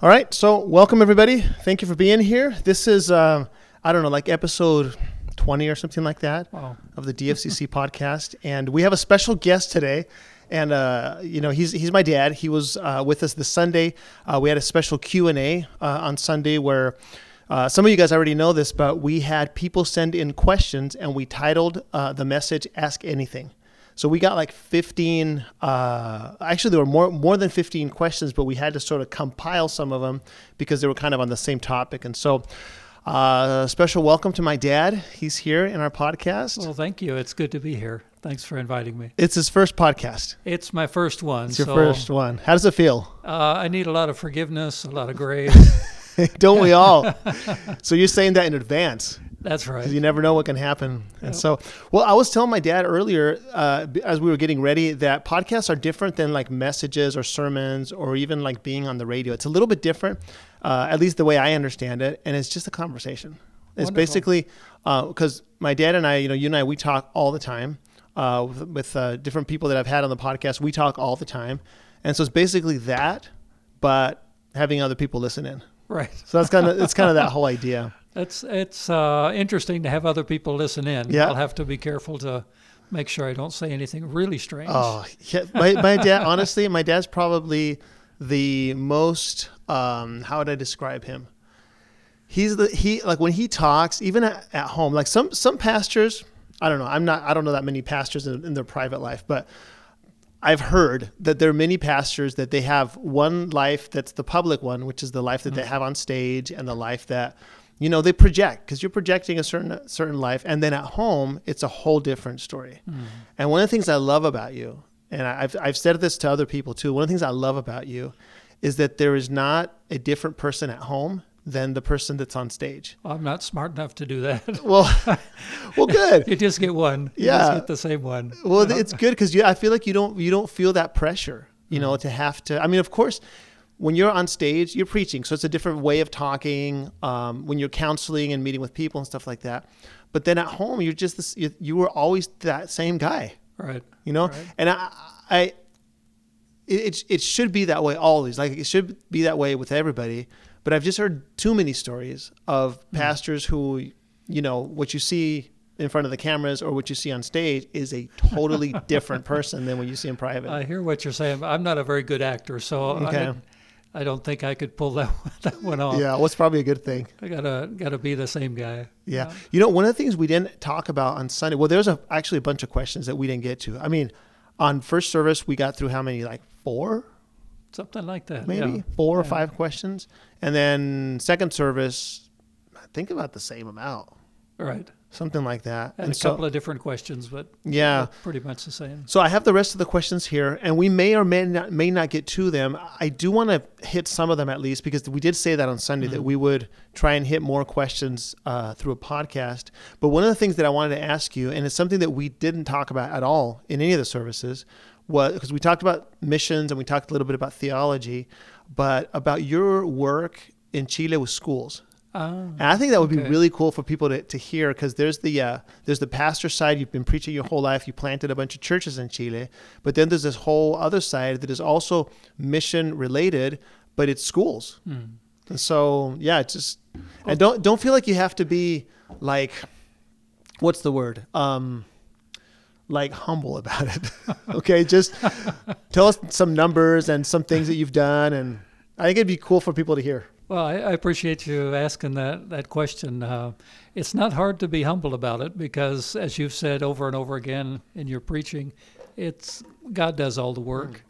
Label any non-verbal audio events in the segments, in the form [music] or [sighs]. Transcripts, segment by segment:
All right, so welcome everybody. Thank you for being here. This is, uh, I don't know, like episode 20 or something like that Wow. of the DFCC podcast, and we have a special guest today. And uh, you know he's he's my dad. He was uh, with us this Sunday. Uh, we had a special Q and A uh, on Sunday where uh, some of you guys already know this, but we had people send in questions, and we titled uh, the message "Ask Anything." So we got like 15. Uh, actually, there were more more than 15 questions, but we had to sort of compile some of them because they were kind of on the same topic. And so, uh, special welcome to my dad. He's here in our podcast. Well, thank you. It's good to be here. Thanks for inviting me. It's his first podcast. It's my first one. It's your so, first one. How does it feel? Uh, I need a lot of forgiveness, a lot of grace. [laughs] Don't we all? [laughs] so you're saying that in advance That's right. because you never know what can happen. And so, well, I was telling my dad earlier uh, as we were getting ready that podcasts are different than like messages or sermons or even like being on the radio. It's a little bit different, uh, at least the way I understand it, and it's just a conversation. It's Wonderful. basically because my dad and I, you know, you and I, we talk all the time uh, with, with uh, different people that I've had on the podcast. We talk all the time, and so it's basically that, but having other people listen in. Right. So that's kind of it's kind of that whole [laughs] idea. It's it's uh, interesting to have other people listen in. Yeah. I'll have to be careful to make sure I don't say anything really strange. Oh, yeah, my, my dad. Honestly, my dad's probably the most. Um, how would I describe him? He's the he like when he talks, even at, at home. Like some some pastors, I don't know. I'm not. I don't know that many pastors in, in their private life, but I've heard that there are many pastors that they have one life that's the public one, which is the life that they have on stage, and the life that you know they project because you're projecting a certain certain life, and then at home it's a whole different story. Mm. And one of the things I love about you, and I've I've said this to other people too. One of the things I love about you is that there is not a different person at home than the person that's on stage. I'm not smart enough to do that. [laughs] Well, well, good. you just get one. You Yeah. just get the same one. Well, it's good because I feel like you don't you don't feel that pressure, you mm. know, to have to. I mean, of course, when you're on stage, you're preaching, so it's a different way of talking. Um, when you're counseling and meeting with people and stuff like that, but then at home, you're just this. You, you were always that same guy, Right. you know. Right. And I, I, it it- should be that way always. Like it should be that way with everybody. But I've just heard too many stories of pastors who, you know, what you see in front of the cameras or what you see on stage is a totally [laughs] different person than what you see in private. I hear what you're saying. I'm not a very good actor, so Okay. I, I don't think I could pull that [laughs] that one off. yeah, well, it's probably a good thing. I gotta gotta be the same guy. Yeah. You know, one of the things we didn't talk about on Sunday, well, there's a, actually a bunch of questions that we didn't get to. I mean, on first service, we got through how many? Like four, Something like that. maybe yeah. four or five questions. And then second service, I think about the same amount, Right. Something like that. And, And a so, couple of different questions, but yeah. pretty much the same. So I have the rest of the questions here, and we may or may not may not get to them. I do want to hit some of them at least because we did say that on Sunday that we would try and hit more questions uh, through a podcast. But one of the things that I wanted to ask you, and it's something that we didn't talk about at all in any of the services, was because we talked about missions and we talked a little bit about theology, but about your work in Chile with schools. Ah, And I think that would be really cool for people to, to hear because there's the uh, there's the pastor side. You've been preaching your whole life. You planted a bunch of churches in Chile, but then there's this whole other side that is also mission related, but it's schools. hmm. And so yeah, it's just and don't don't feel like you have to be like what's the word um like humble about it. [laughs] okay, just [laughs] tell us some numbers and some things that you've done, and I think it'd be cool for people to hear. Well, I, I appreciate you asking that, that question. Uh, it's not hard to be humble about it because, as you've said over and over again in your preaching, it's God does all the work.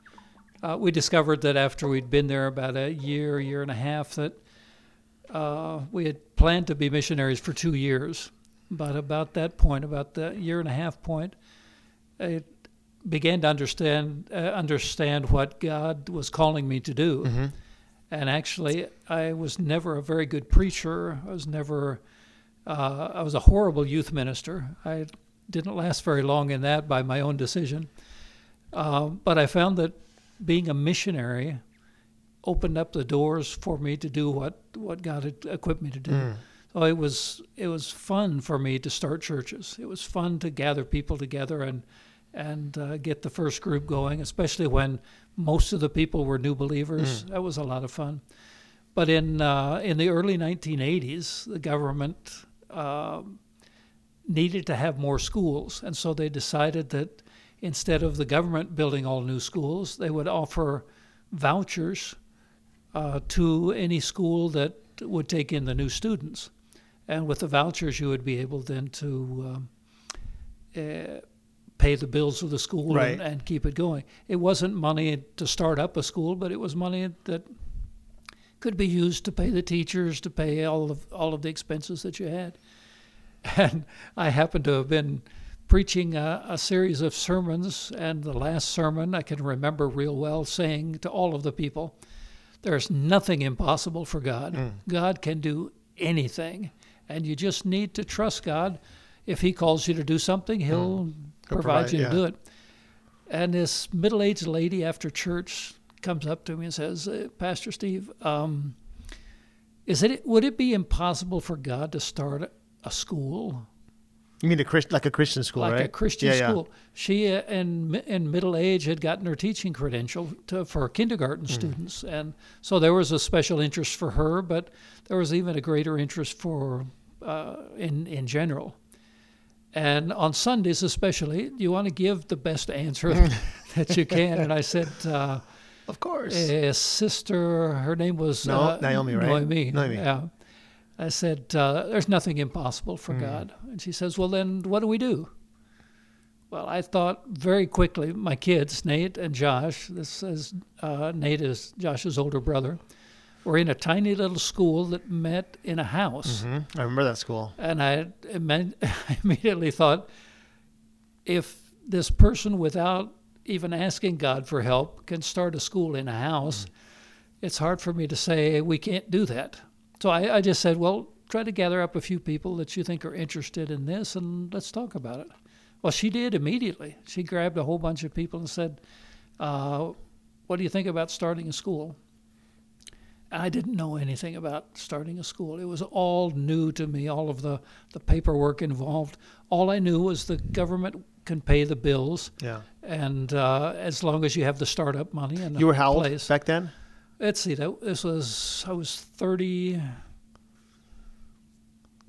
Uh, we discovered that after we'd been there about a year, year and a half, that uh, we had planned to be missionaries for two years. But about that point, about the year and a half point, I began to understand uh, understand what God was calling me to do. Mm-hmm. And actually, I was never a very good preacher. I was never. Uh, I was a horrible youth minister. I didn't last very long in that by my own decision. Uh, but I found that being a missionary opened up the doors for me to do what, what God had equipped me to do. Mm. So it was it was fun for me to start churches. It was fun to gather people together and and uh, get the first group going, especially when most of the people were new believers. That was a lot of fun. But in uh, in the early 1980s, the government uh, needed to have more schools, and so they decided that instead of the government building all new schools, they would offer vouchers uh, to any school that would take in the new students. And with the vouchers, you would be able then to um, uh, pay the bills of the school Right. and, and keep it going. It wasn't money to start up a school, but it was money that could be used to pay the teachers, to pay all of all of the expenses that you had. [laughs] And I happened to have been preaching a, a series of sermons, and the last sermon I can remember real well saying to all of the people, "There's nothing impossible for God. Mm. God can do anything, and you just need to trust God. If He calls you to do something, He'll Mm. Provide, provide, you to yeah. do it." And this middle-aged lady after church comes up to me and says, "Uh, "Pastor Steve, um, is it would it be impossible for God to start a school You mean a Christ, like a Christian school, like right? a Christian yeah, yeah. school?" She, uh, in in middle age, had gotten her teaching credential to, for kindergarten Hmm. students, and so there was a special interest for her, but there was even a greater interest for uh, in in general. And on Sundays, especially, you want to give the best answer [laughs] [laughs] that you can. And I said, uh, Of course. a sister, her name was No- uh, Naomi, right? Noemi. Noemi. Yeah. I said, uh, "There's nothing impossible for Mm. God." And she says, "Well, then, what do we do?" Well, I thought very quickly. My kids, Nate and Josh. This is uh, Nate is Josh's older brother. Were in a tiny little school that met in a house. hmm I remember that school. And I imme- [laughs] I immediately thought, if this person, without even asking God for help, can start a school in a house, it's hard for me to say we can't do that. So I, I just said, well, try to gather up a few people that you think are interested in this and let's talk about it. Well, she did immediately. She grabbed a whole bunch of people and said, uh, what do you think about starting a school? I didn't know anything about starting a school. It was all new to me, all of the, the paperwork involved. All I knew was the government can pay the bills, Yeah. and uh, as long as you have the startup money and You were how old back then? Let's see, that this was I was 30,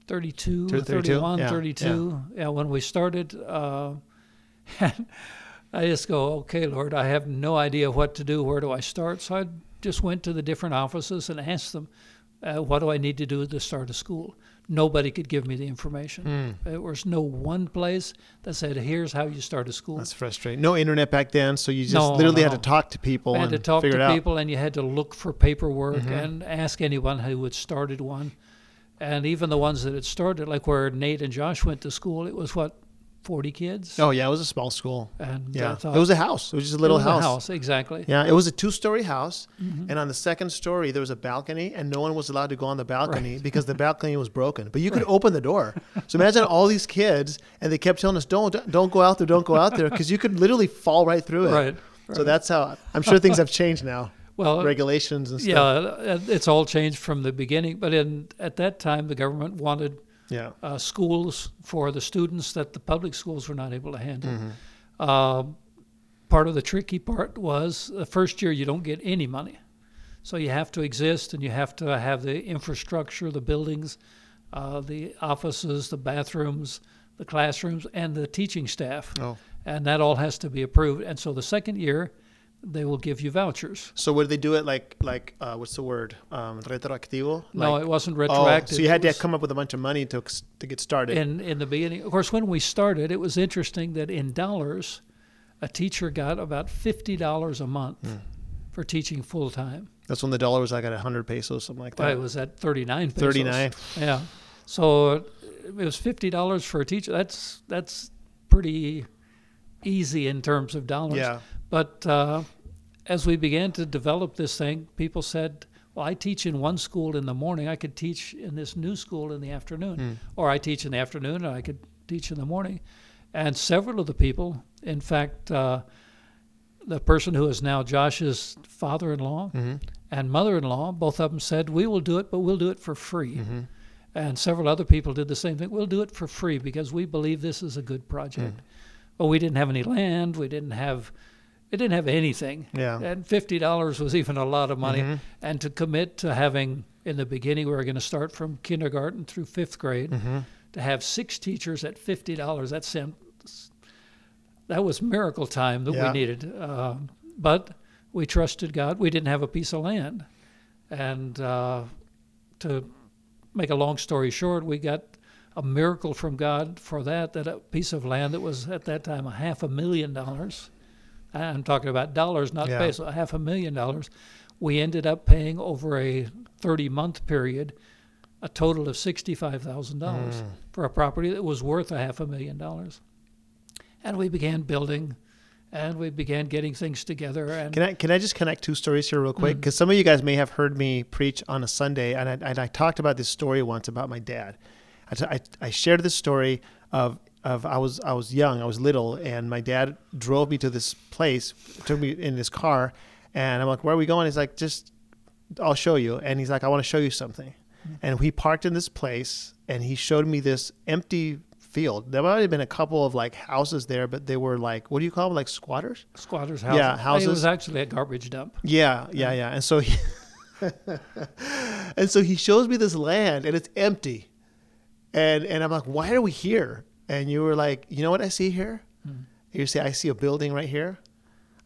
32, 32? 31, Yeah, 32. Yeah. when we started, uh, and [laughs] I just go, okay, Lord, I have no idea what to do. Where do I start? So I just went to the different offices and asked them, uh, what do I need to do to start a school? Nobody could give me the information. Hmm. There was no one place that said, here's how you start a school. That's frustrating. No internet back then, so you just No, literally no, had to talk to people I had and to talk figure to it out. people, and you had to look for paperwork Mhm. and ask anyone who had started one. And even the ones that had started, like where Nate and Josh went to school, it was what, 40 kids? Oh yeah, it was a small school. And Yeah, thought, it was a house. It was just a little it was a house. exactly. Yeah, it was a two-story house, Mhm. and on the second story there was a balcony, and no one was allowed to go on the balcony because the balcony was broken. But you could Right. open the door. So imagine all these kids, and they kept telling us, "Don't, don't go out there, don't go out there," because you could literally fall right through it. Right. So that's how. I'm sure things have changed now, Well, regulations and stuff. yeah, uh, it's all changed from the beginning. But in, at that time, the government wanted Yeah. uh, schools for the students that the public schools were not able to handle. Mhm. Um, part of the tricky part was the first year you don't get any money. So you have to exist and you have to have the infrastructure, the buildings, uh, the offices, the bathrooms, the classrooms, and the teaching staff. Oh. And that all has to be approved. And so the second year, they will give you vouchers. So would they do it like like uh, what's the word? Um, retroactivo? no, Like- it wasn't oh, retroactive. so you had to come up with a bunch of money to to get started. in in the beginning. Of course, when we started, it was interesting that in dollars, a teacher got about fifty dollars a month Hmm. for teaching full time. That's when the dollar was like at 100 pesos, something like that. It was at thirty nine. 39. Yeah, so it was fifty dollars for a teacher. That's that's pretty easy in terms of dollars. Yeah. But uh, as we began to develop this thing, people said, "Well, I teach in one school in the morning. I could teach in this new school in the afternoon, Hmm. or I teach in the afternoon and I could teach in the morning." And several of the people, in fact, uh, the person who is now Josh's father-in-law hmm and mother-in-law, both of them said, "We will do it, but we'll do it for free." hmm And several other people did the same thing. We'll do it for free because we believe this is a good project. Mm. Well, we didn't have any land. We didn't have it didn't have anything. Yeah. And fifty dollars was even a lot of money. Mhm. And to commit to having in the beginning, we were going to start from kindergarten through fifth grade. Mm-hmm. To have six teachers at fifty dollars, that seemed that was miracle time that Yeah. we needed. Uh, but we trusted God. We didn't have a piece of land, and uh, to make a long story short, we got a miracle from God for that. That a piece of land that was at that time a half a million dollars. I'm talking about dollars, not Yeah. pesos. Half a million dollars. We ended up paying over a 30 month period a total of $65,000 Mm. for a property that was worth a half a million dollars. And we began building and we began getting things together. And Can I can I just connect two stories here real quick? Mm. Because some of you guys may have heard me preach on a Sunday, and I, and I talked about this story once about my dad. I, t- I, I shared this story of of I was I was young, I was little, and my dad drove me to this place, took me in his car, and I'm like, "Where are we going?" He's like, "Just, I'll show you." And he's like, "I want to show you something," mm-hmm. and we parked in this place, and he showed me this empty field. There might have been a couple of like houses there, but they were like, what do you call them, like squatters? squatters' houses. Yeah, It was actually a garbage dump. Yeah, yeah, yeah. And so he [laughs] and so he shows me this land and it's empty. And and I'm like, why are we here? And you were like, you know what I see here? Hmm. You say, I see a building right here.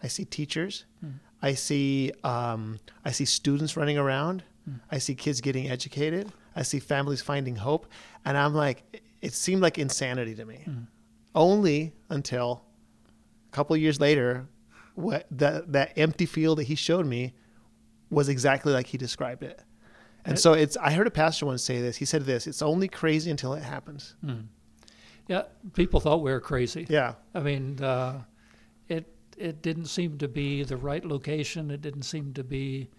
I see teachers. Hmm. I see um, I see students running around. Hmm. I see kids getting educated. I see families finding hope. And I'm like, it seemed like insanity to me. Only until a couple of years later, what that that empty field that he showed me was exactly like he described it. And so it's I heard a pastor once say this. He said this, it's only crazy until it happens. Yeah, people thought we were crazy. Yeah. I mean, uh, it it didn't seem to be the right location. It didn't seem to be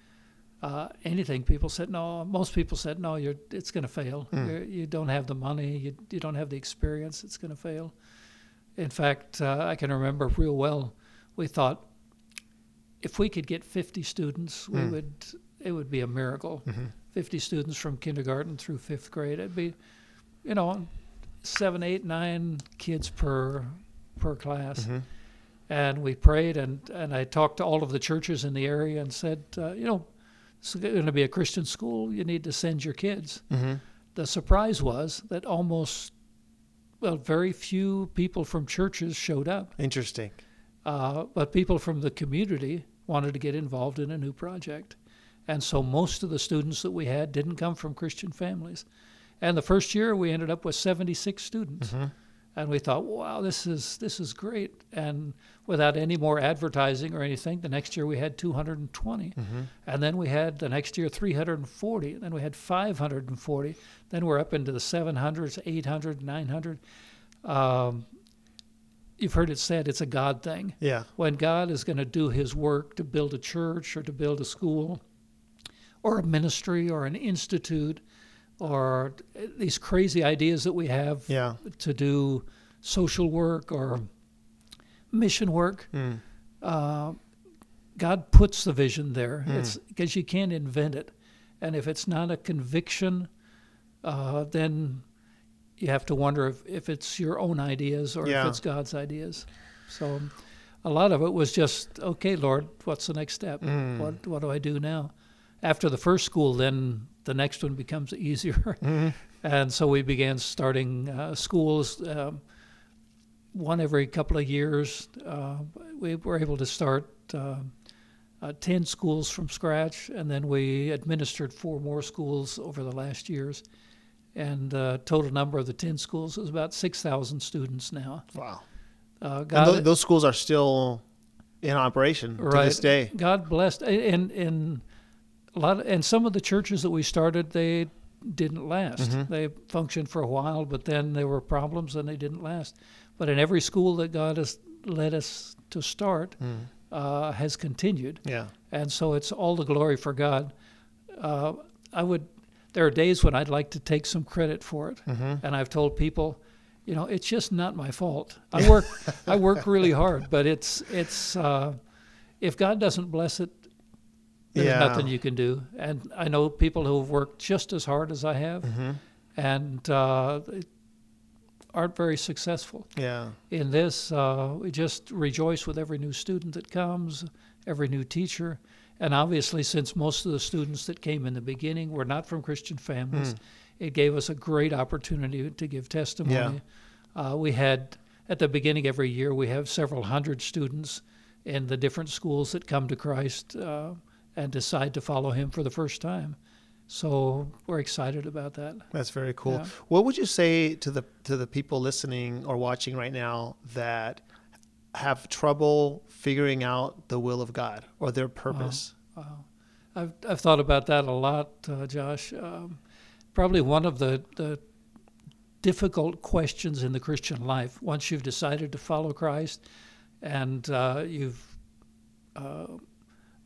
uh, anything. People said no. Most people said no. You're it's going to fail. You're, you don't have the money. You you don't have the experience. It's going to fail. In fact, uh, I can remember real well. We thought if we could get 50 students, we Mm. would. It would be a miracle. Mhm. 50 students from kindergarten through fifth grade. It'd be, you know, seven, eight, nine kids per per class. Mhm. And we prayed, and, and I talked to all of the churches in the area and said, uh, you know, it's going to be a Christian school. You need to send your kids. Mhm. The surprise was that almost, well, very few people from churches showed up, Interesting. uh, but people from the community wanted to get involved in a new project. And so most of the students that we had didn't come from Christian families. And the first year we ended up with 76 students. Mhm. And we thought, wow, this is this is great. And without any more advertising or anything, the next year we had 220. Mhm. And then we had the next year 340. And then we had 540. Then we're up into the 700s, 800, 900. Um, you've heard it said it's a God thing Yeah. when God is going to do his work to build a church or to build a school or a ministry or an institute or these crazy ideas that we have Yeah. to do social work or mission work, Mm. uh, God puts the vision there. Mm. Because you can't invent it, and if it's not a conviction, uh, then you have to wonder if, if it's your own ideas or Yeah. if it's God's ideas. So, a lot of it was just, okay, Lord, what's the next step? Mm. What what do I do now? After the first school, then the next one becomes easier. [laughs] Mhm. And so we began starting uh, schools, um, one every couple of years. Uh, we were able to start uh, uh, 10 schools from scratch, and then we administered four more schools over the last years. And the total number of the 10 schools is about 6,000 students now. Wow. Uh, And God, those schools are still in operation to this day. God blessed, and and a lot, of, and some of the churches that we started, they didn't last. Mhm. They functioned for a while, but then there were problems, and they didn't last. But in every school that God has led us to start, Mm. uh, has continued, Yeah. and so it's all the glory for God. Uh, I would. There are days when I'd like to take some credit for it, Mhm. and I've told people, you know, it's just not my fault. I [laughs] work, I work really hard, but it's it's uh, if God doesn't bless it, there's Yeah. nothing you can do. And I know people who have worked just as hard as I have, Mhm. and uh, aren't very successful. Yeah. In this, uh, we just rejoice with every new student that comes, every new teacher. And obviously, since most of the students that came in the beginning were not from Christian families, Mm. it gave us a great opportunity to give testimony. Uh, we had, at the beginning every year, we have several hundred students in the different schools that come to Christ uh, and decide to follow Him for the first time. So we're excited about that. That's very cool. Yeah. What would you say to the to the people listening or watching right now that have trouble figuring out the will of God or their purpose? Wow. I've, I've thought about that a lot, uh, Josh. Um, probably one of the, the difficult questions in the Christian life, once you've decided to follow Christ and uh, you've uh,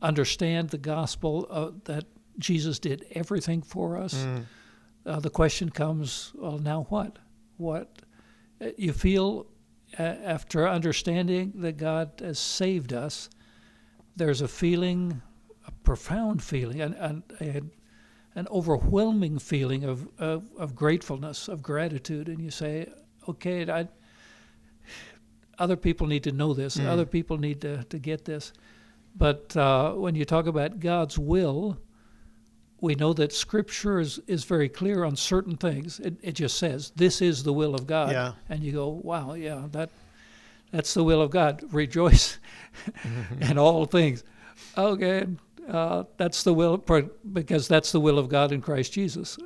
understand the gospel uh, that Jesus did everything for us, Mm. uh, the question comes, well, now what? What uh, you feel uh, after understanding that God has saved us? There's a feeling, a profound feeling, and an, an, an overwhelming feeling of, of of gratefulness, of gratitude, and you say, okay, I. Other people need to know this. Mm. Other people need to, to get this. But uh, when you talk about God's will, we know that Scripture is, is very clear on certain things. It, it just says, this is the will of God. Yeah. And you go, wow, yeah, that that's the will of God. [laughs] Rejoice in all things. Okay, uh, that's the will, because that's the will of God in Christ Jesus.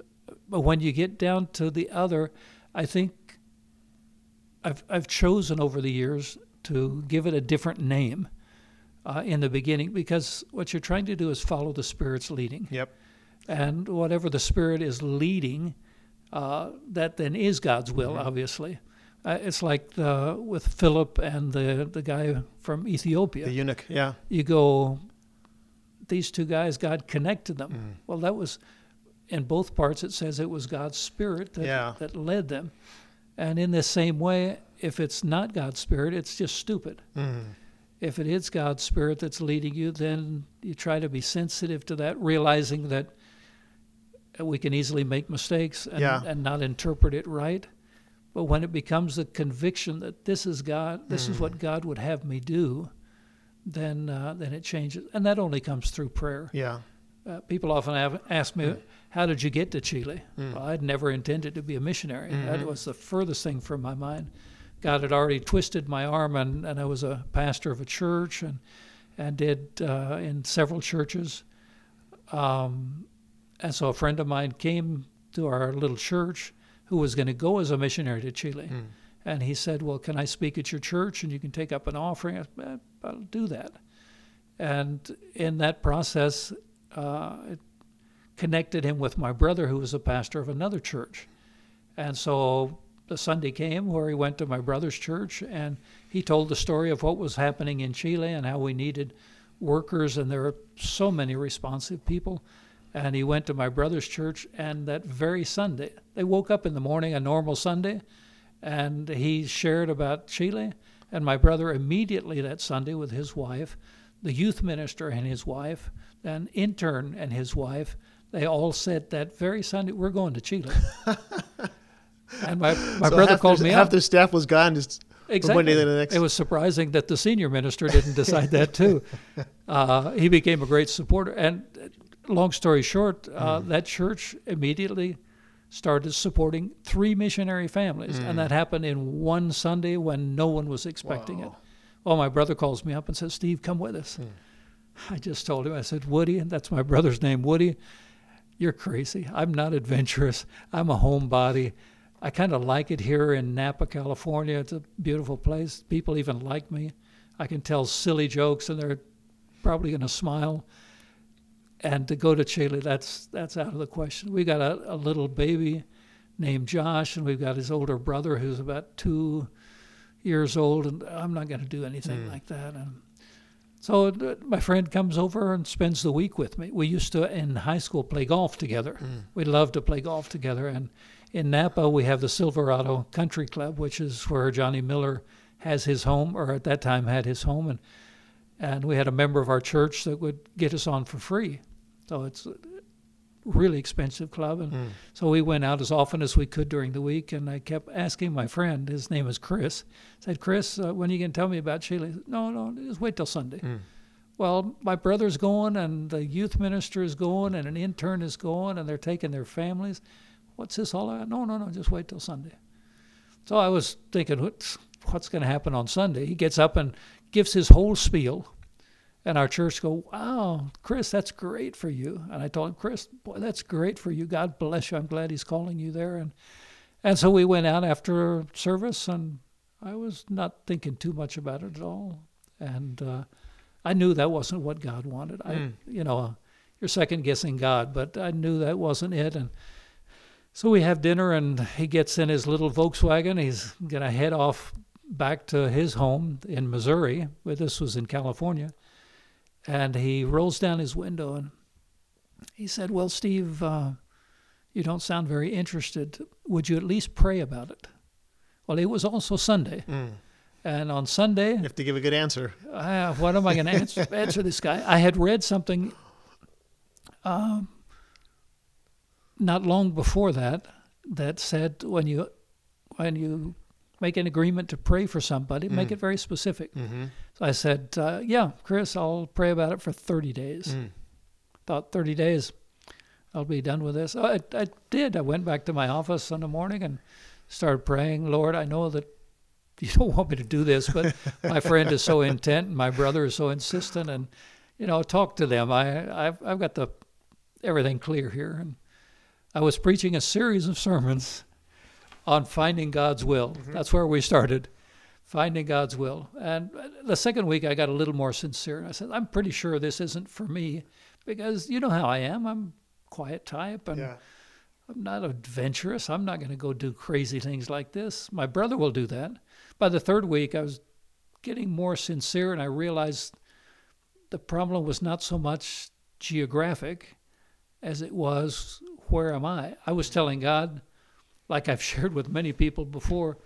But when you get down to the other, I think I've, I've chosen over the years to give it a different name uh, in the beginning because what you're trying to do is follow the Spirit's leading. Yep. And whatever the Spirit is leading, uh, that then is God's will, obviously. Uh, it's like the, with Philip and the, the guy from Ethiopia. The eunuch. Yeah. you go, these two guys, God connected them. Mm. Well, that was, in both parts, it says it was God's Spirit that, Yeah. that led them. And in the same way, if it's not God's Spirit, it's just stupid. Mm. If it is God's Spirit that's leading you, then you try to be sensitive to that, realizing that we can easily make mistakes and, Yeah. and not interpret it right. But when it becomes a conviction that this is God, this is Mm. what God would have me do, then uh, then it changes, and that only comes through prayer. Yeah. Uh, people often have ask me, "How did you get to Chile?" Mm. Well, I'd never intended to be a missionary. Mhm. That was the furthest thing from my mind. God had already twisted my arm, and, and I was a pastor of a church, and and did uh, in several churches. Um, and so a friend of mine came to our little church who was going to go as a missionary to Chile. Mm. And he said, Well, can I speak at your church and you can take up an offering? I said, "Eh, I'll do that. And in that process, uh, it connected him with my brother, who was a pastor of another church. And so the Sunday came where he went to my brother's church and he told the story of what was happening in Chile and how we needed workers, and there are so many responsive people. And he went to my brother's church, and that very Sunday, they woke up in the morning, a normal Sunday, and he shared about Chile. And my brother immediately that Sunday with his wife, the youth minister and his wife, an intern and his wife, they all said that very Sunday, we're going to Chile. [laughs] and my, my So brother half called me half up. their staff was gone just from one day to the next. It was surprising that the senior minister didn't decide that too. [laughs] Uh, he became a great supporter. And uh, long story short, uh, Mm. that church immediately started supporting three missionary families. And that happened in one Sunday when no one was expecting it. Mm. Wow. Well, my brother calls me up and says, Steve, come with us. I just told him, I said, Woody, and that's my brother's name, Woody, you're crazy. I'm not adventurous. I'm a homebody. I kind of like it here in Napa, California. It's a beautiful place. People even like me. I can tell silly jokes and they're probably going to smile. And to go to Chile, that's that's out of the question. We got a, a little baby named Josh, and we've got his older brother who's about two years old, and I'm not going to do anything Mm. like that. And so uh, my friend comes over and spends the week with me. We used to in high school play golf together. Mm. We loved to play golf together. And in Napa, we have the Silverado Country Club, which is where Johnny Miller has his home, or at that time had his home. And and we had a member of our church that would get us on for free. So it's a really expensive club, and Mm. so we went out as often as we could during the week. And I kept asking my friend, his name is Chris, I said, Chris, uh, when are you going to tell me about? Said, no, no, just wait till Sunday. Mm. Well, my brother's going, and the youth minister is going, and an intern is going, and they're taking their families. What's this all about? No, no, no, just wait till Sunday. So I was thinking, what's, what's going to happen on Sunday? He gets up and gives his whole spiel. And our church go, wow, Chris, that's great for you. And I told him, Chris, boy, that's great for you. God bless you. I'm glad he's calling you there. And and so we went out after service, and I was not thinking too much about it at all. And uh, I knew that wasn't what God wanted. I, Mm. you know, you're second guessing God, but I knew that wasn't it. And so we have dinner, and he gets in his little Volkswagen. He's gonna head off back to his home in Missouri, where this was in California. And he rolls down his window and he said, Well, Steve, uh, you don't sound very interested. Would you at least pray about it? Well, it was also Sunday. Mm. And on Sunday, You have to give a good answer. uh, what am I going to answer, answer this guy? I had read something um, not long before that that said when you when you make an agreement to pray for somebody, make Mm. it very specific. Mm-hmm. So I said, uh, "Yeah, Chris, I'll pray about it for 30 days." Mm. Thought 30 days, I'll be done with this. I, I did. I went back to my office in the morning and started praying. Lord, I know that [laughs] you don't want me to do this, but [laughs] my friend is so intent, and my brother is so insistent, and you know, talk to them. I, I've, I've got the everything clear here, and I was preaching a series of sermons on finding God's will. Mm-hmm. That's where we started, finding God's will. And the second week, I got a little more sincere. I said, I'm pretty sure this isn't for me, because you know how I am. I'm quiet type, and Yeah. I'm not adventurous. I'm not going to go do crazy things like this. My brother will do that. By the third week, I was getting more sincere, and I realized the problem was not so much geographic as it was where am I? I was telling God, like I've [laughs] shared with many people before,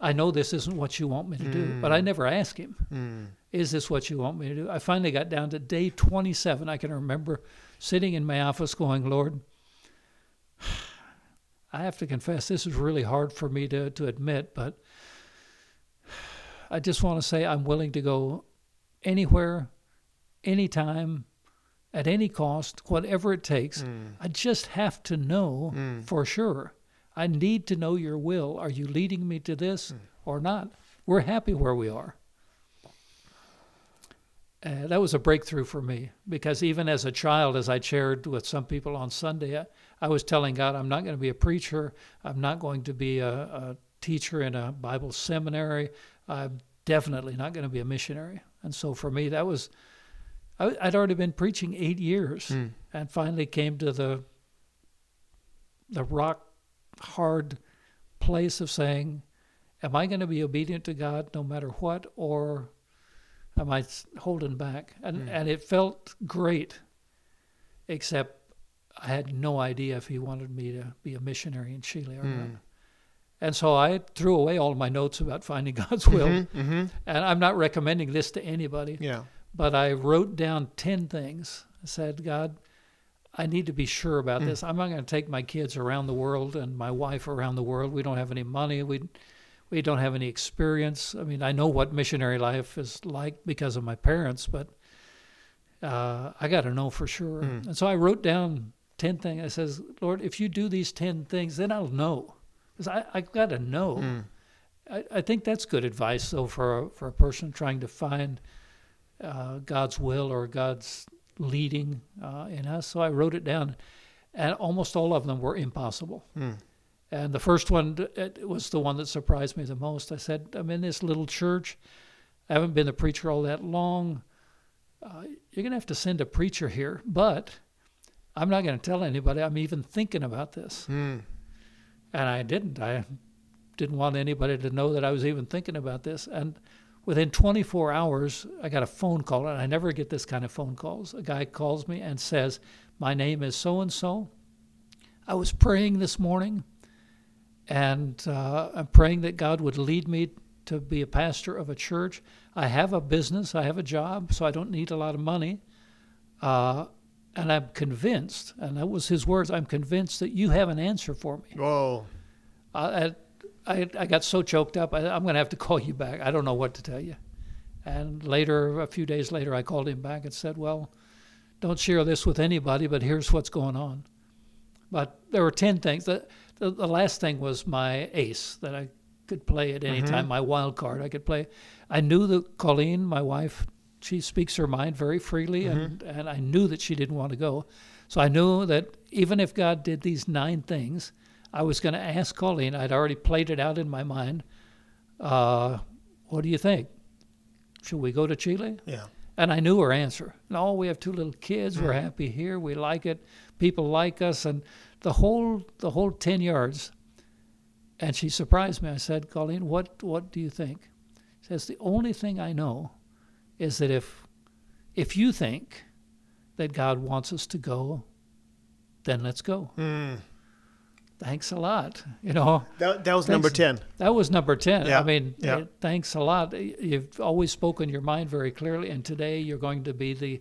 I know this isn't what you want me to do, but I never ask him, Mm. is this what you want me to do? I finally got down to day 27. I can remember sitting in my office going, Lord, [sighs] I have to confess, this is really hard for me to, to admit, but [sighs] I just want to say I'm willing to go anywhere, anytime, at any cost, whatever it takes. Mm. I just have to know Mm. for sure. I need to know your will. Are you leading me to this or not? We're happy where we are. Uh, that was a breakthrough for me because even as a child, as I shared with some people on Sunday, I, I was telling God, I'm not going to be a preacher. I'm not going to be a, a teacher in a Bible seminary. I'm definitely not going to be a missionary. And so for me, that was, I, I'd already been preaching eight years Mm. and finally came to the, the rock hard place of saying, Am I going to be obedient to God no matter what, or am I holding back? And, Mm. and it felt great, except I had no idea if He wanted me to be a missionary in Chile or not. Mm. And so I threw away all my notes about finding [laughs] God's will. Mhm, mhm. And I'm not recommending this to anybody Yeah. But I wrote down 10 things. I said, God, I need to be sure about Mm. this. I'm not going to take my kids around the world and my wife around the world. We don't have any money. We we don't have any experience. I mean, I know what missionary life is like because of my parents, but uh, I got to know for sure. Mm. And so I wrote down 10 things. I says, Lord, if you do these 10 things, then I'll know. Because I, I got to know. Mm. I, I think that's good advice, though, for a, for a person trying to find uh, God's will or God's leading uh, in us. So I wrote it down, and almost all of them were impossible. Mm. And the first one it was the one that surprised me the most. I said, I'm in this little church. I haven't been a preacher all that long. Uh, you're going to have to send a preacher here, but I'm not going to tell anybody I'm even thinking about this. Mm. And I didn't. I didn't want anybody to know that I was even thinking about this. And within 24 hours, I got a phone call, and I never get this kind of phone calls. A guy calls me and says, My name is so and so. I was praying this morning, and uh, I'm praying that God would lead me to be a pastor of a church. I have a business, I have a job, so I don't need a lot of money. Uh, and I'm convinced, and that was his words. I'm convinced that you have an answer for me. Whoa. Uh, I, I got so choked up. I, I'm going to have to [laughs] call you back. I don't know what to tell you. And later, a few days later, I called him back and said, "Well, don't share this with anybody, but here's what's going on." But there were ten things. The, the, the last thing was my ace that I could play at any Mhm. time. My wild card I could play. I knew that Colleen, my wife, she speaks her mind very freely, and and I knew that she didn't want to go. So I knew that even if God did these nine things, I was going to ask Colleen. I'd already played it out in my mind. Uh, what do you think? Should we go to Chile? Yeah. And I knew her answer. No, we have two little kids. We're Mhm. happy here. We like it. People like us, and the whole the whole ten yards. And she surprised me. I said, Colleen, what what do you think? She says the only thing I know is that if if you think that God wants us to go, then let's go. Mm. Thanks a lot. You know, That, that was number 10. that was number 10. Yeah, I mean, yeah. uh, thanks a lot. You've always spoken your mind very clearly, and today you're going to be the,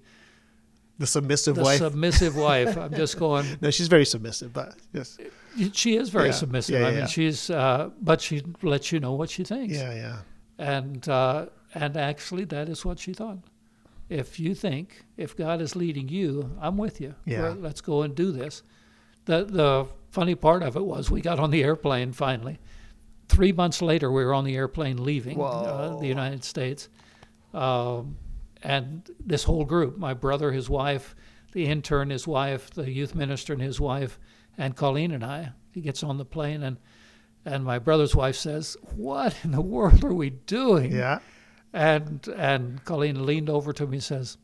The submissive the wife. submissive [laughs] wife. I'm just going, no, she's very submissive, but yes. she is very Yeah, submissive. yeah, yeah, I mean, she's, uh, but she lets you know what she thinks. Yeah, yeah. And, uh, and actually, that is what she thought. If you think, if God is leading you, I'm with you. Yeah. Well, let's go and do this. The, the funny part of it was we got on the airplane finally. Three months later, we were on the airplane leaving uh, the United States. Um, and this whole group my brother, his wife, the intern, his wife, the youth minister, and his wife, and Colleen and I. He gets on the plane, and, and my brother's wife says, What in the world are we doing? Yeah. And, and Colleen leaned over to me and says,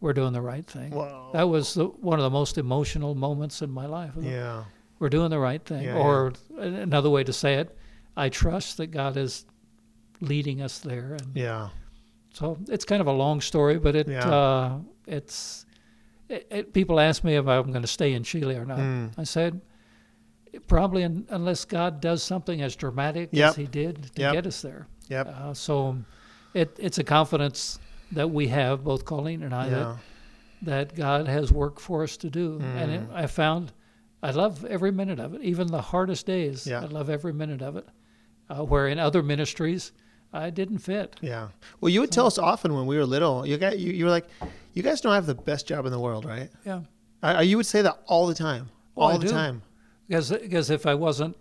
We're doing the right thing. Whoa. That was the, one of the most emotional moments in my life. yeah. We're doing the right thing. Yeah, or another way to say it, I trust that God is leading us there. And Yeah. so it's kind of a long story, but it Yeah. uh, it's it, it, people ask me if I'm going to stay in Chile or not. Mm. I said probably un, unless God does something as dramatic Yep. as He did to Yep. get us there. Yep. Uh, so it it's a confidence that we have, both Colleen and I, that Yeah. that God has work for us to do. And it, Mm. I found I love every minute of it, even the hardest days. Yeah. I love every minute of it. Uh, where in other ministries, I didn't fit. Yeah. Well, you would tell us often when we were little. You got you, you were like, you guys don't have the best job in the world, right? Yeah. I, you would say that all the time. Well, all the do. time. Because because if I wasn't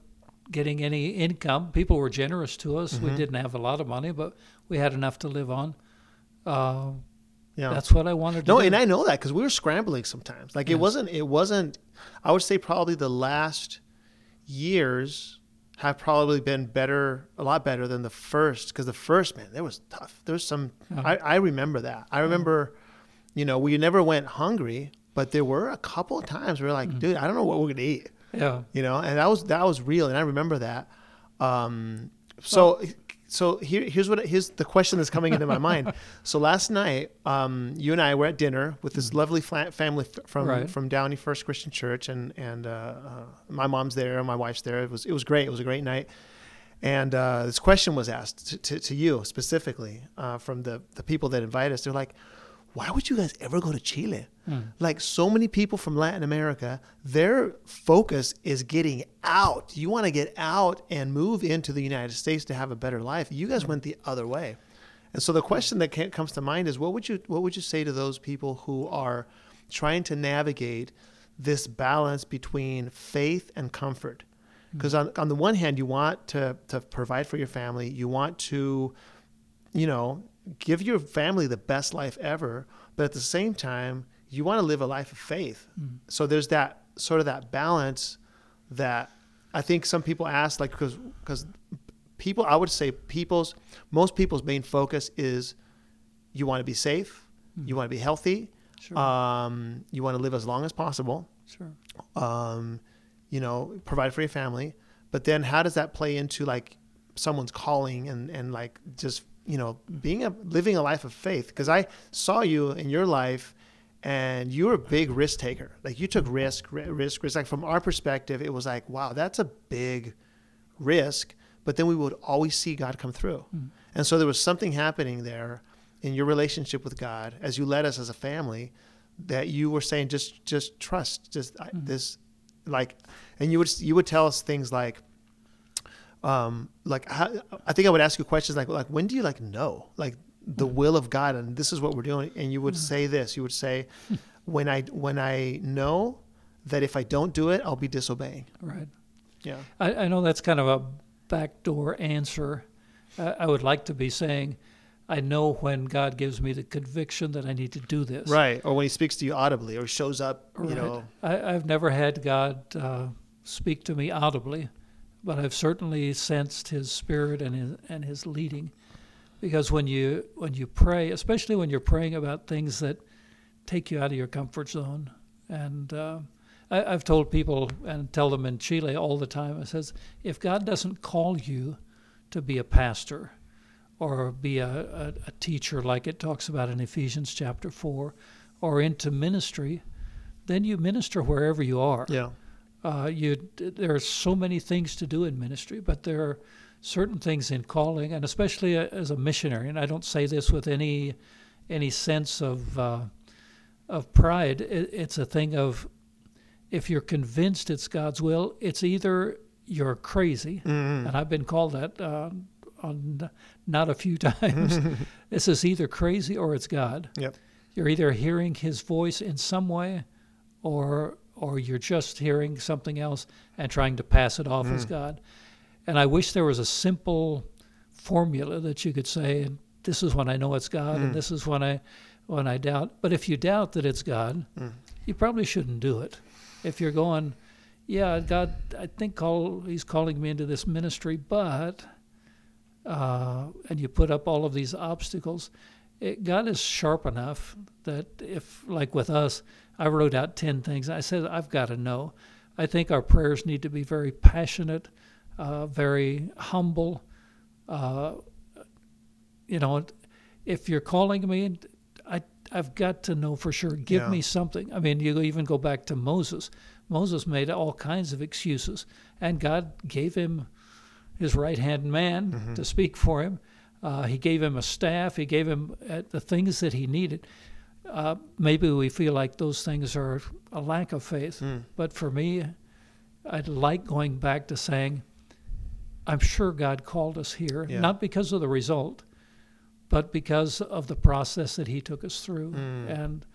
getting any income, people were generous to us. We Mhm. didn't have a lot of money, but we had enough to live on. Uh, Yeah. That's what I wanted to no, do. and I know that because we were scrambling sometimes. Like it wasn't. It wasn't. I would say probably the last years have probably been better, a lot better than the first. Because the first, man, there was tough. There was some. I, I remember that. I remember, you know, we never went hungry, but there were a couple of times we were Mm-hmm. like, dude, I don't know what we're gonna eat. yeah. you know and that was that was real and i remember that um so so here, here's what here's the question that's coming into my mind. [laughs] So last night um you and i were at dinner with this lovely family from Right. from downey first christian church and and uh, uh my mom's there and my wife's there. It was it was great. It was a great night. And uh, this question was asked to, to, to you specifically uh, from the, the people that invite us. They're like, why would you guys ever go to Chile? Hmm. Like so many people from Latin America, their focus is getting out. You want to get out and move into the United States to have a better life. You guys hmm. went the other way. And so the question that comes to mind is, what would you what would you say to those people who are trying to navigate this balance between faith and comfort? Hmm. Because on, on the one hand, you want to, to provide for your family, you want to, you know, give your family the best life ever, but at the same time, you want to live a life of faith. So there's that sort of that balance that I think some people ask, like, because because people, I would say people's most people's main focus is you want to be safe, you want to be healthy, Sure. um, you want to live as long as possible sure. um, you know, provide for your family. But then how does that play into like someone's calling and, and like just, you know, being a, living a life of faith? Because I saw you in your life and you were a big risk taker. Like you took risk, risk, risk. Like from our perspective, it was like, wow, that's a big risk. But then we would always see God come through. Mm. And so there was something happening there in your relationship with God as you led us as a family that you were saying just just trust just I mm. this like and you would you would tell us things like um like how, I think I would ask you questions like like when do you like know? Like the will of God and this is what we're doing. And you would say this. You would say when I when I know that if I don't do it I'll be disobeying. Right. yeah. I, I know that's kind of a backdoor answer. Uh, I would like to be saying, I know when God gives me the conviction that I need to do this. right. Or when he speaks to you audibly or shows up you Right. know. I, I've never had God uh, speak to me audibly, but I've certainly sensed His Spirit and His, and His leading. Because when you when you pray, especially when you're praying about things that take you out of your comfort zone, and uh, I, I've told people and tell them in Chile all the time, it says, if God doesn't call you to be a pastor or be a, a, a teacher, like it talks about in Ephesians chapter four, or into ministry, then you minister wherever you are. yeah Uh, you there are so many things to do in ministry, but there are certain things in calling, and especially a, as a missionary. And I don't say this with any any sense of uh, of pride. It, it's a thing of if you're convinced it's God's will, it's either you're crazy, Mm-hmm. and I've been called that uh, on not a few [laughs] times. [laughs] this is either crazy or it's God. Yep. You're either hearing His voice in some way, or or you're just hearing something else and trying to pass it off as hmm. God. And I wish there was a simple formula that you could say, and this is when I know it's God, and hmm. this is when I when I doubt. But if you doubt that it's God, hmm. you probably shouldn't do it. If you're going, yeah, God, I think call, He's calling me into this ministry, but uh, and you put up all of these obstacles. It, God is sharp enough that if, like with us, I wrote out 10 things. I said, I've got to know. I think our prayers need to be very passionate, uh, very humble. Uh, you know, if you're calling me, I, I've got to know for sure. Give Yeah. me something. I mean, you even go back to Moses. Moses made all kinds of excuses, and God gave him his right hand man to speak for him. Uh, he gave him a staff. He gave him uh, the things that he needed. Uh, maybe we feel like those things are a lack of faith, but for me, I'd like going back to saying, I'm sure God called us here, Yeah. not because of the result, but because of the process that He took us through. And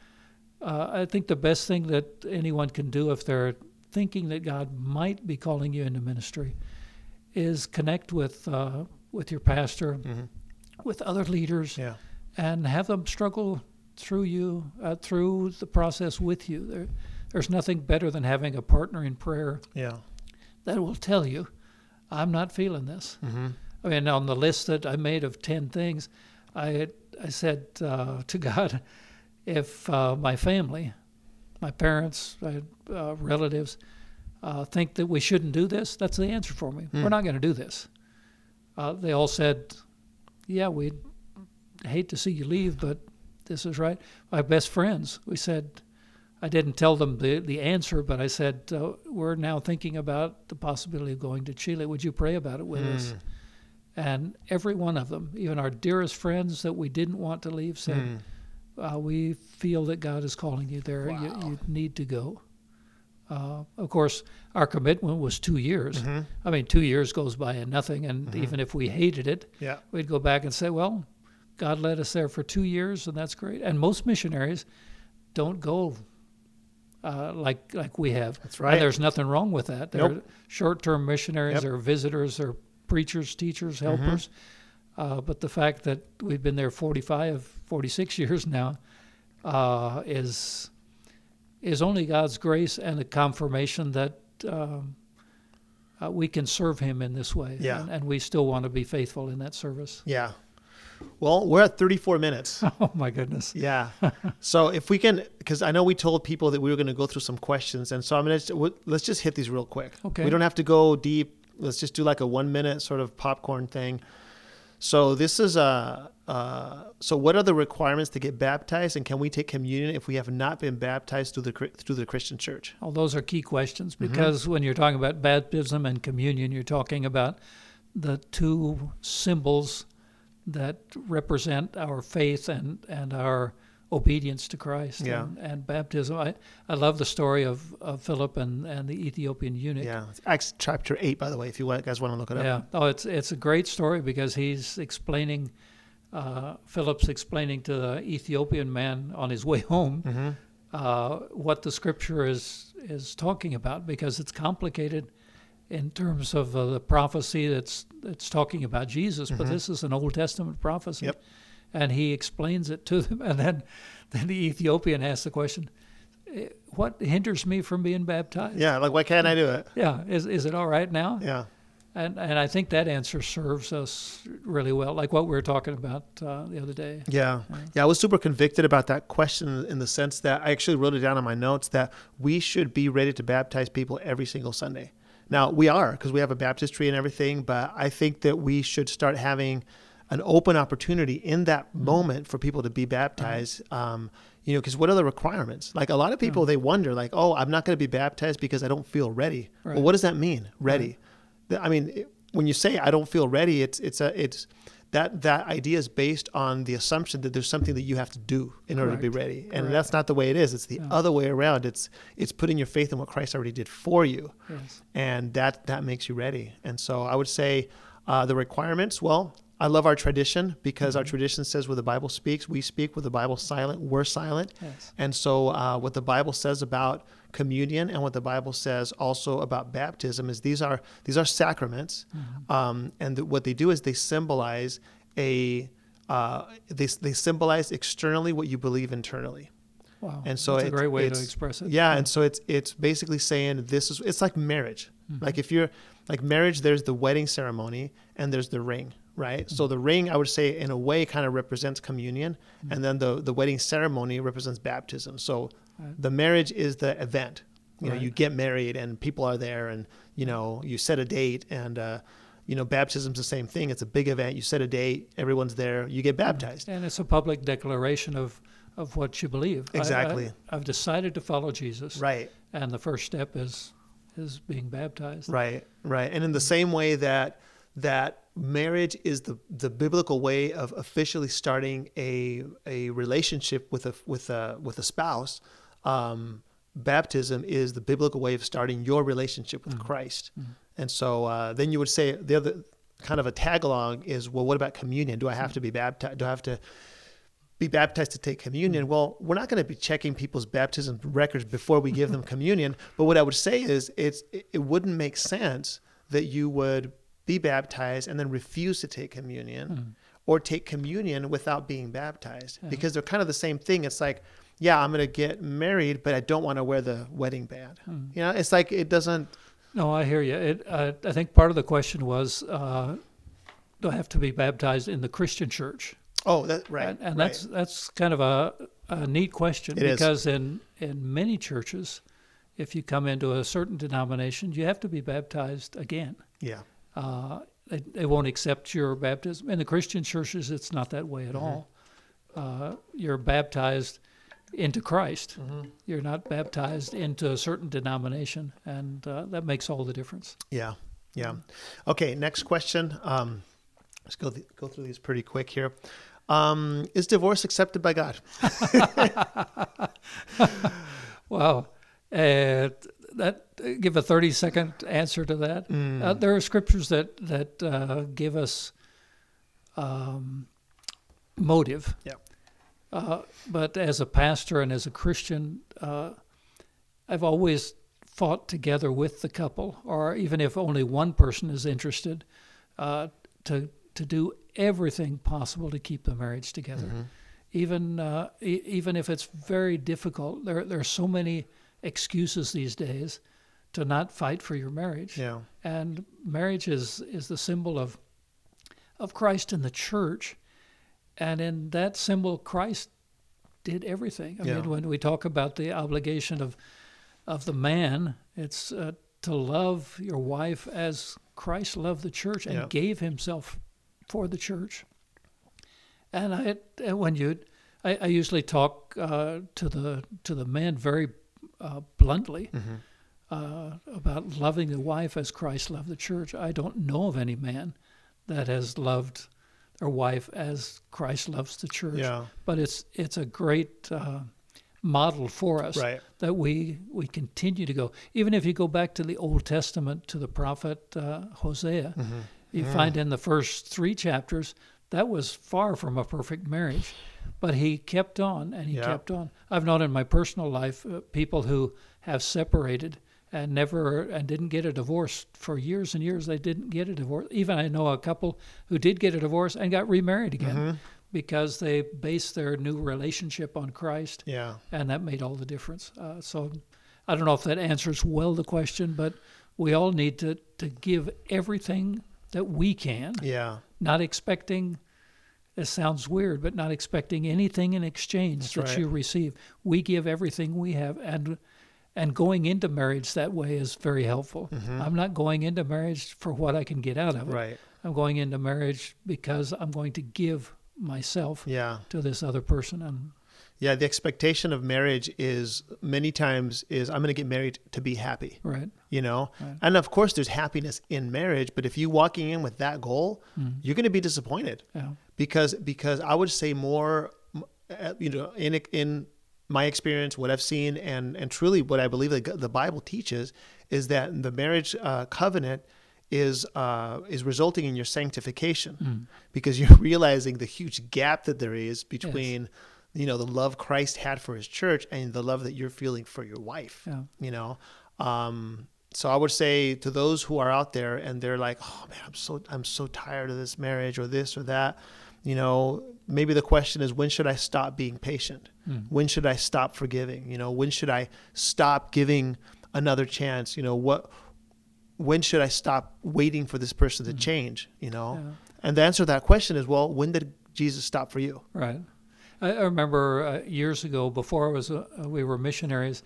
uh, I think the best thing that anyone can do if they're thinking that God might be calling you into ministry is connect with uh, with your pastor, with other leaders, Yeah. and have them struggle through you uh, through the process with you. There, there's nothing better than having a partner in prayer Yeah. that will tell you, I'm not feeling this. I mean, on the list that I made of 10 things, I, I said uh, [laughs] to God, if uh, my family, my parents, my uh, relatives, uh, think that we shouldn't do this, that's the answer for me. We're not going to do this. Uh, they all said, yeah, we'd hate to see you leave, but this is right. My best friends, we said, I didn't tell them the, the answer, but I said, uh, We're now thinking about the possibility of going to Chile. Would you pray about it with us? And every one of them, even our dearest friends that we didn't want to leave, said, uh, We feel that God is calling you there. You, you need to go. Uh, of course, our commitment was two years. I mean, two years goes by and nothing. And even if we hated it, Yeah. we'd go back and say, well, God led us there for two years, and that's great. And most missionaries don't go uh, like like we have. That's right. And there's nothing wrong with that. They're Nope. short-term missionaries, Yep. they're visitors, they're preachers, teachers, helpers. Uh, but the fact that we've been there 45, 46 [laughs] years now uh, is is only God's grace and a confirmation that um, uh, we can serve Him in this way. Yeah. And, and we still want to be faithful in that service. Yeah. Well, we're at 34 minutes. [laughs] Oh my goodness. Yeah. [laughs] so if we can, because I know we told people that we were going to go through some questions, and so I'm going to let's just hit these real quick. Okay. We don't have to go deep. Let's just do like a one minute sort of popcorn thing. So this is a. Uh, so what are the requirements to get baptized, and can we take communion if we have not been baptized through the through the Christian Church? All those are key questions Mm-hmm. because when you're talking about baptism and communion, you're talking about the two symbols that represent our faith and, and our obedience to Christ Yeah. and, and baptism. I, I love the story of, of Philip and, and the Ethiopian eunuch. Yeah. It's Acts chapter 8, by the way, if you guys want to look it up. Yeah. Oh, it's it's a great story because he's explaining, uh, Philip's explaining to the Ethiopian man on his way home Mm-hmm. uh, what the scripture is is talking about because it's complicated in terms of uh, the prophecy that's that's talking about Jesus, but Mhm. this is an Old Testament prophecy. Yep. And he explains it to them, [laughs] and then then the Ethiopian asks the question, "Eh, "What hinders me from being baptized?" Yeah. Like, why can't I do it? Yeah, is is it all right now? Yeah. And and I think that answer serves us really well, like what we were talking about uh, the other day. Yeah. Yeah. Yeah. I was super convicted about that question in the sense that I actually wrote it down in my notes that we should be ready to baptize people every single Sunday. Now, we are because we have a baptistry and everything, but I think that we should start having an open opportunity in that mm-hmm. moment for people to be baptized. Mm-hmm. Um, you know, because what are the requirements? Like a lot of mm. people, they wonder, like, oh, I'm not going to be baptized because I don't feel ready. Right. Well, what does that mean? Ready? The- I mean, when you say I don't feel ready, it's it's a it's that that idea is based on the assumption that there's something that you have to do in order to be ready, and Correct. that's not the way it is. It's the Yeah. other way around. It's it's putting your faith in what Christ already did for you, Yes. and that that makes you ready. And so I would say uh, the requirements. Well, I love our tradition because our tradition says where the Bible speaks, we speak. Where the Bible's silent, we're silent. Yes. And so, uh, what the Bible says about communion and what the Bible says also about baptism is these are these are sacraments, Mm-hmm. um, and th- what they do is they symbolize a uh, they they symbolize externally what you believe internally. Wow. And so That's a great way to it's- express it. Yeah, and so it's it's basically saying this is it's like marriage. Mm-hmm. Like if you're like marriage, there's the wedding ceremony and there's the ring, right? So Mm-hmm. the ring, I would say, in a way, kind of represents communion, and then the the wedding ceremony represents baptism. So. The marriage is the event. You know, Right. you get married and people are there, and you know you set a date, and uh, you know baptism's the same thing. It's a big event. You set a date, everyone's there, you get baptized. And it's a public declaration of, of what you believe. Exactly. I, have decided to follow Jesus. Right. And the first step is is being baptized. Right, right. And in the same way that that marriage is the, the biblical way of officially starting a a relationship with a with a with a spouse, um, baptism is the biblical way of starting your relationship with mm-hmm. Christ. Mm-hmm. And so uh, then you would say the other kind of a tag along is well, what about communion? Do I have mm-hmm. to be baptized? Do I have to be baptized to take communion. Well, we're not going to be checking people's baptism records before we give them [laughs] communion. But what I would say is, it's it, it wouldn't make sense that you would be baptized and then refuse to take communion, or take communion without being baptized, because they're kind of the same thing. It's like, yeah, I'm going to get married, but I don't want to wear the wedding band. You know, it's like it doesn't. No, I hear you. It, uh, I think part of the question was, uh, do I have to be baptized in the Christian church? Oh, that right, and, and right. that's that's kind of a, a neat question It is. because in in many churches, if you come into a certain denomination, you have to be baptized again. yeah, Uh, they, they won't accept your baptism. In the Christian churches, it's not that way at Mm-hmm. all. Uh, you're baptized into Christ. Mm-hmm. You're not baptized into a certain denomination, and uh, that makes all the difference. Yeah, yeah. Okay, next question. Um, let's go th- go through these pretty quick here. Um, is divorce accepted by God? [laughs] Wow. Uh, that give a 30 second answer to that. Mm. Uh, there are scriptures that that uh, give us um, motive. Yeah. Uh, but as a pastor and as a Christian, uh, I've always fought together with the couple, or even if only one person is interested, uh, to to do everything possible to keep the marriage together Mm-hmm. even uh, e- even if it's very difficult. There there are so many excuses these days to not fight for your marriage. Yeah, And marriage is is the symbol of of Christ and the church, and in that symbol, Christ did everything. I Yeah. mean, when we talk about the obligation of of the man, it's uh, to love your wife as Christ loved the church and Yeah. gave Himself for the church. And I, when you, I, I usually talk uh, to the to the men very uh, bluntly Mm-hmm. uh, about loving the wife as Christ loved the church. I don't know of any man that has loved their wife as Christ loves the church. Yeah. But it's it's a great uh, model for us Right. that we we continue to go. Even if you go back to the Old Testament to the prophet uh, Hosea, Mm-hmm. you find in the first three chapters that was far from a perfect marriage, but he kept on and he Yeah. kept on. I've known in my personal life uh, people who have separated and never and didn't get a divorce for years and years. They didn't get a divorce. Even I know a couple who did get a divorce and got remarried again Mm-hmm. because they based their new relationship on Christ Yeah. and that made all the difference. Uh, so I don't know if that answers well the question, but we all need to, to give everything that we can, Yeah. not expecting. It sounds weird, but not expecting anything in exchange That's that right. you receive. We give everything we have, and and going into marriage that way is very helpful. I'm not going into marriage for what I can get out of it. Mm-hmm. Right. I'm going into marriage because I'm going to give myself Yeah. to this other person, and Yeah. The expectation of marriage is many times is I'm going to get married to be happy. right, you know Right. and of course there's happiness in marriage but if you walking in with that goal Mm. you're going to be disappointed yeah, because because i would say more uh, you know in in my experience what i've seen and and truly what i believe the, the bible teaches is that the marriage uh, covenant is uh, is resulting in your sanctification Mm. because you're [laughs] realizing the huge gap that there is between you know the love christ had for his church and the love that you're feeling for your wife yeah. you know um so i would say to those who are out there and they're like oh man i'm so i'm so tired of this marriage or this or that you know maybe the question is when should i stop being patient Mm. when should i stop forgiving you know when should i stop giving another chance you know what when should i stop waiting for this person to change you know Yeah. and the answer to that question is well when did jesus stop for you Right. I, remember uh, years ago, before I was, uh, we were missionaries.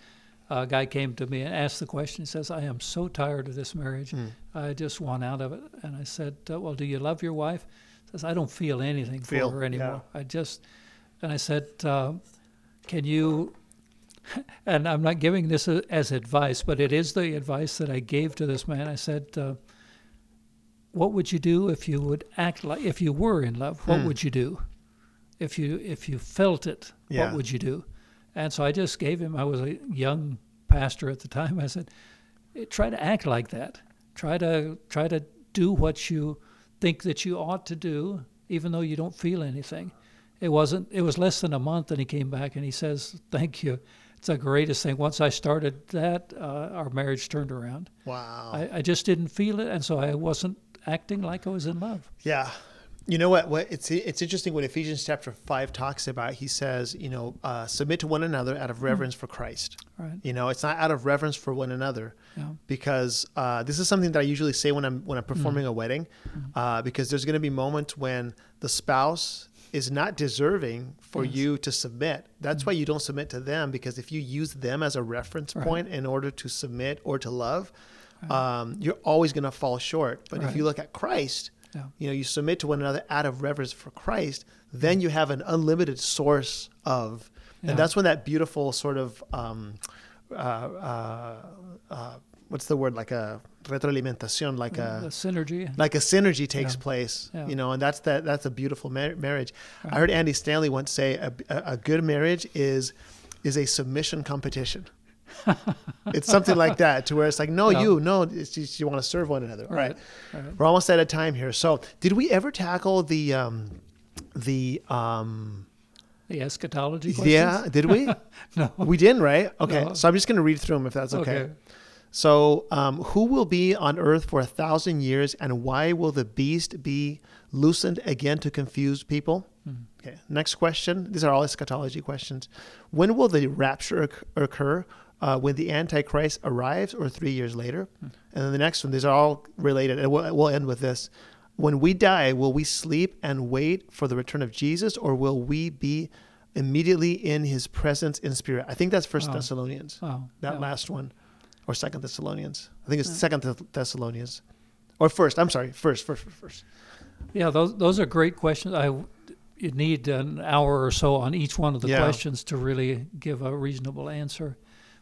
A guy came to me and asked the question. He says, "I am so tired of this marriage. Hmm. I just want out of it." And I said, uh, "Well, do you love your wife?" Says, "I don't feel anything Feel, for her anymore. yeah. I just." And I said, uh, "Can you?" [laughs] And I'm not giving this as advice, but it is the advice that I gave to this man. I said, uh, "What would you do if you would act like if you were in love? What Hmm. would you do?" if you if you felt it, Yeah. what would you do? And so I just gave him. I was a young pastor at the time. I said, "Eh, try to act like that. Try to try to do what you think that you ought to do, even though you don't feel anything. It wasn't. It was less than a month, and he came back and he says, "Thank you." It's the greatest thing. Once I started that, uh, our marriage turned around. wow I, I just didn't feel it, and so I wasn't acting like I was in love. Yeah. You know what? What it's it's interesting when Ephesians chapter five talks about. He says, you know, uh, submit to one another out of reverence for Christ. Right? You know, it's not out of reverence for one another, Yeah. because uh, this is something that I usually say when I'm when I'm performing a wedding, uh, because there's going to be moments when the spouse is not deserving for Yes. you to submit. That's why you don't submit to them because if you use them as a reference Right. point in order to submit or to love, um, you're always going to fall short. But if you look at Christ, Yeah. you know, you submit to one another out of reverence for Christ, then you have an unlimited source of, Yeah. and that's when that beautiful sort of, um, uh, uh, uh, what's the word, like a retroalimentación, like the a synergy. like a synergy takes Yeah. place, Yeah. you know, and that's that that's a beautiful mar- marriage. I heard Andy Stanley once say a, a, a good marriage is is a submission competition. [laughs] it's something like that, to where it's like, no, Yeah. you, no, it's just you want to serve one another, All right? Right. We're almost out of time here. So, did we ever tackle the um, the um, The eschatology questions? yeah? Did we? [laughs] No. we didn't, right? Okay. No. So I'm just going to read through them if that's okay. Okay. So, um, who will be on earth for a thousand years, and why will the beast be loosened again to confuse people? Okay. Next question. These are all eschatology questions. When will the rapture occur? Uh, when the Antichrist arrives, or three years later? And then the next one. These are all related, and we'll, we'll end with this. When we die, will we sleep and wait for the return of Jesus, or will we be immediately in His presence in spirit? I think that's First Wow. Thessalonians Wow. that yeah. last one or second thessalonians i think it's second Thess- thessalonians or first i'm sorry first first first, first. Yeah, those those are great questions. I you need an hour or so on each one of the Yeah. questions to really give a reasonable answer.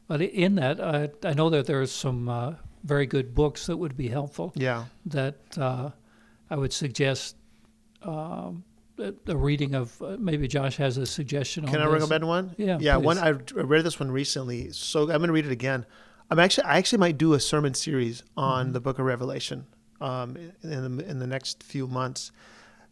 But in that, I, I know that there are some uh, very good books that would be helpful. yeah That uh, I would suggest um, the, the reading of uh, maybe Josh has a suggestion. Can on I this. recommend one? Yeah, yeah. One please. I I read this one recently, so I'm gonna read it again. I'm actually I actually might do a sermon series on Mm-hmm. the Book of Revelation um, in the in the next few months.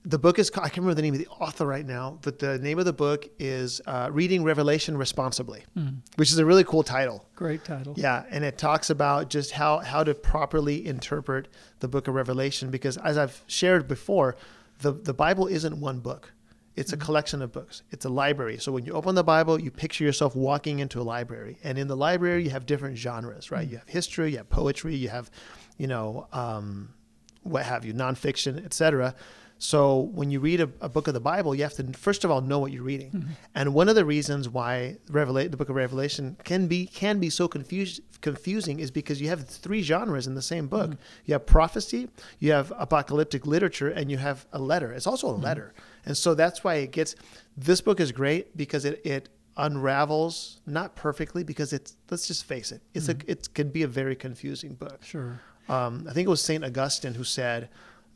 The book is I can't remember the name of the author right now, but the name of the book is uh, "Reading Revelation Responsibly," Mm. which is a really cool title. Great title. Yeah, and it talks about just how how to properly interpret the book of Revelation because as I've shared before, the the Bible isn't one book. It's a collection of books. It's a library. So when you open the Bible, you picture yourself walking into a library, and in the library you have different genres, right? You have history, you have poetry, you have, you know, um, what have you, nonfiction, etc. So when you read a, a book of the Bible, you have to first of all know what you're reading. Mm-hmm. And one of the reasons why Revela- the book of Revelation can be can be so confused, confusing is because you have three genres in the same book. Mm-hmm. You have prophecy, you have apocalyptic literature, and you have a letter. It's also a mm-hmm. letter. And so that's why it gets this book is great because it it unravels not perfectly because it's let's just face it it's a it can be a very confusing book Sure. um, I think it was Saint Augustine who said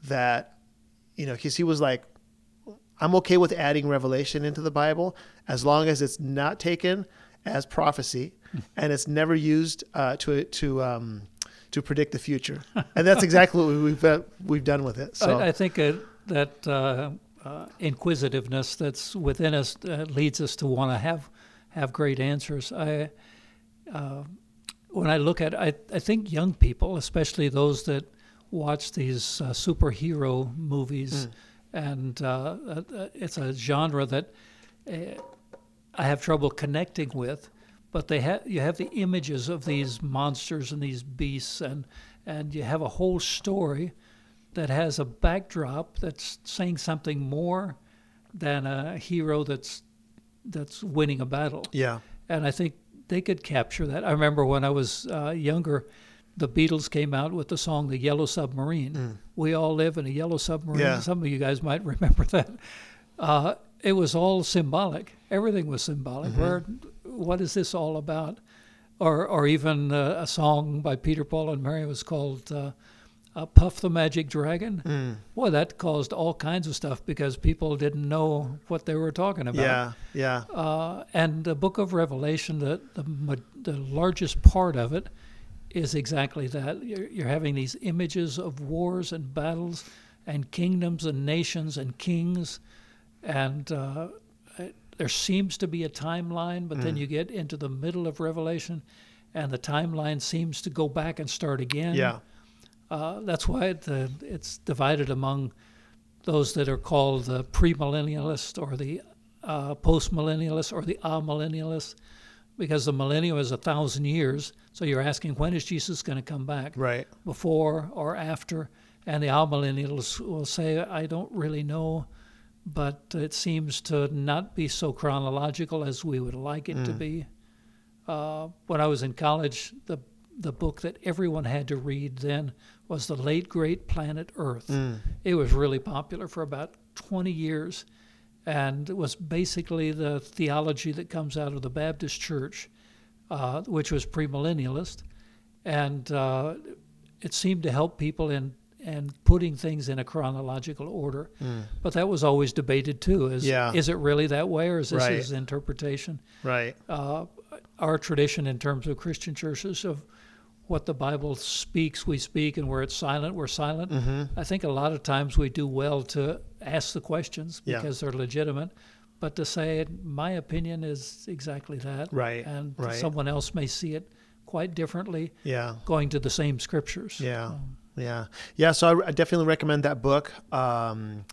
that, you know, because he was like, I'm okay with adding revelation into the Bible as long as it's not taken as prophecy [laughs] and it's never used uh, to to um, to predict the future. And that's exactly what we've uh, we've done with it. So I, I think uh, that uh, uh, inquisitiveness that's within us uh, leads us to want to have have great answers. I uh, when I look at I, I think young people, especially those that watch these uh, superhero movies, and uh, uh, it's a genre that uh, I have trouble connecting with. But they have you have the images of these monsters and these beasts, and and you have a whole story that has a backdrop that's saying something more than a hero that's that's winning a battle. yeah, And I think they could capture that. I remember when I was uh, younger, the Beatles came out with the song "The Yellow Submarine." We all live in a yellow submarine. Yeah. Some of you guys might [laughs] remember that. Uh, it was all symbolic. Everything was symbolic. Where, what is this all about? Or, or even uh, a song by Peter, Paul, and Mary was called uh, uh, "Puff the Magic Dragon." Boy, that caused all kinds of stuff because people didn't know what they were talking about. yeah, yeah, Uh, and the book of Revelation, the, the, the largest part of it is exactly that. You're, you're having these images of wars and battles and kingdoms and nations and kings. And uh, it- there seems to be a timeline, but then you get into the middle of Revelation and the timeline seems to go back and start again. yeah, Uh, that's why it, uh, it's divided among those that are called the premillennialists or the uh, postmillennialists or the amillennialists, because the millennium is a thousand years. So you're asking when is Jesus going to come back? right, Before or after? And the amillennialists will say, I don't really know, but it seems to not be so chronological as we would like it to be. Uh, when I was in college, the the book that everyone had to read then was the late great planet Earth. It was really popular for about 20 years, and it was basically the theology that comes out of the Baptist Church, uh, which was premillennialist, and uh, it seemed to help people in and putting things in a chronological order. But that was always debated too. Is Yeah. is it really that way, or is this Right. his interpretation? right, uh, our tradition in terms of Christian churches of what the Bible speaks, we speak, and where it's silent, we're silent. Mm-hmm. I think a lot of times we do well to ask the questions Yeah. because they're legitimate, but to say, my opinion is exactly that. Right, And right. someone else may see it quite differently yeah. going to the same scriptures. Yeah, yeah, yeah. So I, I definitely recommend that book, um,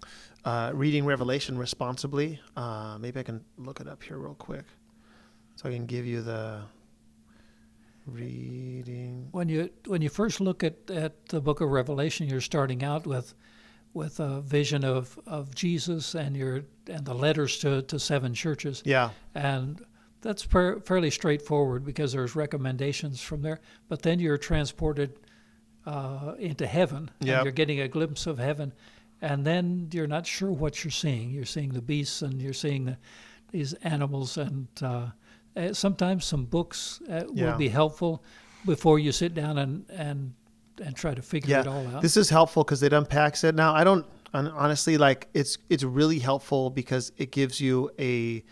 uh, reading Revelation responsibly. Uh, maybe I can look it up here real quick, so I can give you the reading. When you when you first look at, at the book of Revelation, you're starting out with with a vision of, of Jesus and your and the letters to, to seven churches, Yeah, and that's fair, fairly straightforward because there's recommendations from there. But then you're transported uh, into heaven, Yep. you're getting a glimpse of heaven, and then you're not sure what you're seeing. You're seeing the beasts, and you're seeing the, these animals, and uh, uh, sometimes some books uh, Yeah. would be helpful before you sit down and and and try to figure yeah. it all out. This is helpful because it unpacks it. Now I don't. Honestly, like it's it's really helpful because it gives you a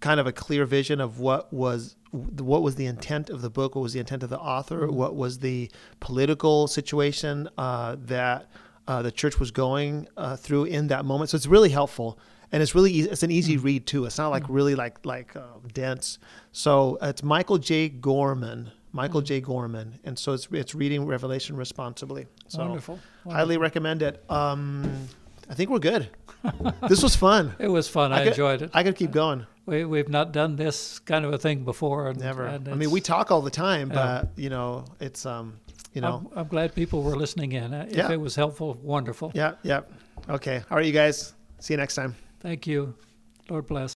kind of a clear vision of what was what was the intent of the book, what was the intent of the author, what was the political situation uh, that uh, the church was going uh, through in that moment. So it's really helpful, and it's really easy, it's an easy read too. It's not like really like like uh, dense. So it's Michael J. Gorman. Michael J. Gorman, and so it's it's reading Revelation responsibly. So Wonderful. highly recommend it. Um, I think we're good. [laughs] this was fun. It was fun. I, could- enjoyed it. I could keep going. we, we've not done this kind of a thing before. And, Never. and I mean, we talk all the time, but you know, it's um, you know, I'm, I'm glad people were listening in. Uh, If Yeah. it was helpful, wonderful. yeah, yeah. Okay. All right, you guys. See you next time. Thank you. Lord bless.